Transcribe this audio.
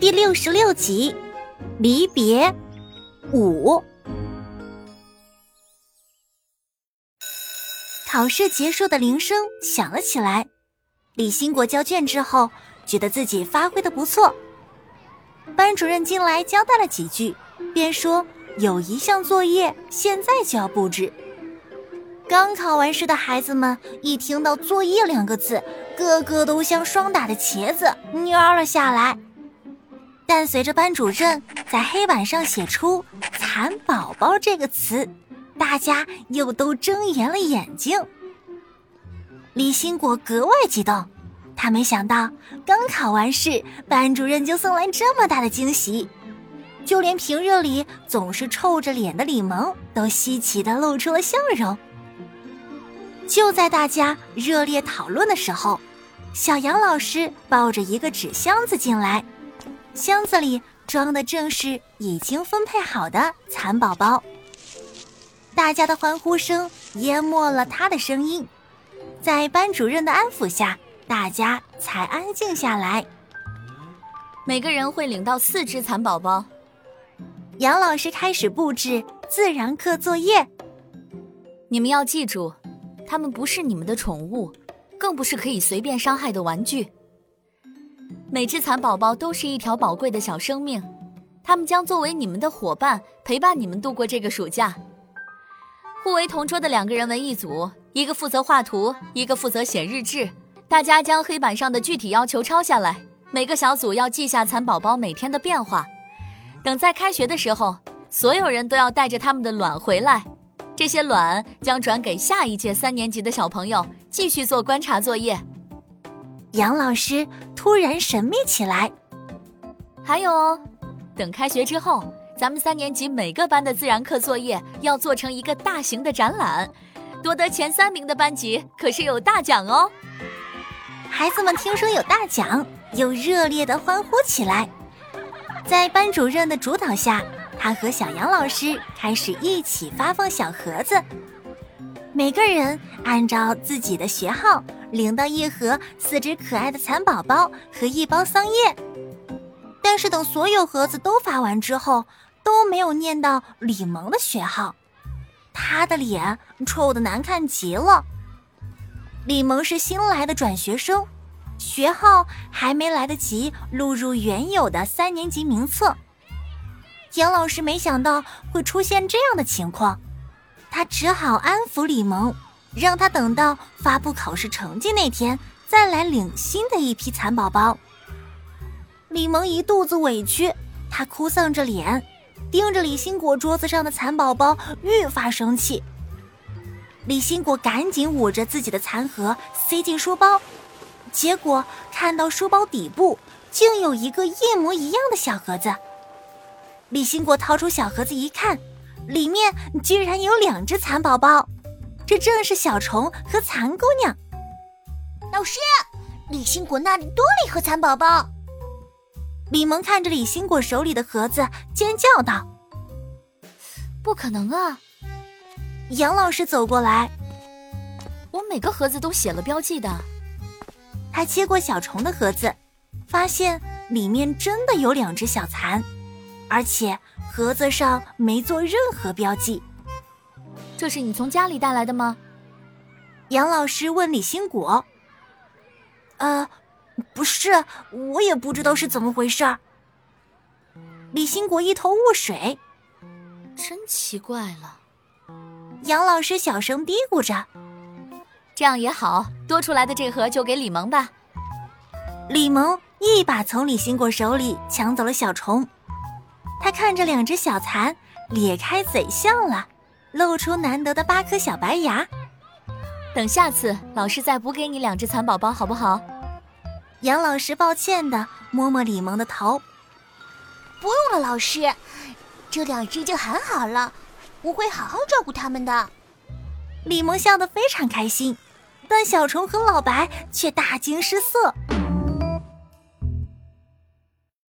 第六十六集，离别五。考试结束的铃声响了起来。李新国交卷之后，觉得自己发挥的不错。班主任进来交代了几句，便说有一项作业现在就要布置。刚考完试的孩子们一听到“作业”两个字，个个都像霜打的茄子蔫了下来。但随着班主任在黑板上写出“蚕宝宝”这个词，大家又都睁圆了眼睛。李新果格外激动，他没想到刚考完试，班主任就送来这么大的惊喜，就连平日里总是臭着脸的李萌都稀奇的露出了笑容。就在大家热烈讨论的时候，小杨老师抱着一个纸箱子进来。箱子里装的正是已经分配好的蚕宝宝，大家的欢呼声淹没了他的声音，在班主任的安抚下，大家才安静下来。每个人会领到四只蚕宝宝。杨老师开始布置自然课作业，你们要记住，他们不是你们的宠物，更不是可以随便伤害的玩具。每只蚕宝宝都是一条宝贵的小生命，它们将作为你们的伙伴，陪伴你们度过这个暑假。互为同桌的两个人为一组，一个负责画图，一个负责写日志。大家将黑板上的具体要求抄下来，每个小组要记下蚕宝宝每天的变化。等在开学的时候，所有人都要带着他们的卵回来，这些卵将转给下一届三年级的小朋友继续做观察作业。杨老师突然神秘起来。还有哦，等开学之后，咱们三年级每个班的自然课作业要做成一个大型的展览，夺得前三名的班级可是有大奖哦。孩子们听说有大奖，又热烈的欢呼起来。在班主任的主导下，他和小杨老师开始一起发放小盒子，每个人按照自己的学号。领到一盒四只可爱的蚕宝宝和一包桑叶，但是等所有盒子都发完之后，都没有念到李萌的学号，他的脸臭的难看极了。李萌是新来的转学生，学号还没来得及录入原有的三年级名册。杨老师没想到会出现这样的情况，他只好安抚李萌。让他等到发布考试成绩那天再来领新的一批蚕宝宝。李萌一肚子委屈，他哭丧着脸，盯着李新果桌子上的蚕宝宝，愈发生气。李新果赶紧捂着自己的蚕盒，塞进书包，结果看到书包底部竟有一个一模一样的小盒子。李新果掏出小盒子一看，里面居然有两只蚕宝宝。这正是小虫和蚕姑娘。老师，李新果那里多了一盒蚕宝宝。李萌看着李新果手里的盒子，尖叫道：“不可能啊！”杨老师走过来，我每个盒子都写了标记的。他接过小虫的盒子，发现里面真的有两只小蚕，而且盒子上没做任何标记。这是你从家里带来的吗？杨老师问李兴果。呃，不是，我也不知道是怎么回事。李兴国一头雾水。真奇怪了。杨老师小声嘀咕着。这样也好多出来的这盒就给李萌吧。李萌一把从李兴果手里抢走了小虫，他看着两只小蚕，咧开嘴笑了。露出难得的八颗小白牙。等下次老师再补给你两只蚕宝宝，好不好？杨老师抱歉的摸摸李萌的头。不用了，老师，这两只就很好了，我会好好照顾它们的。李萌笑得非常开心，但小虫和老白却大惊失色。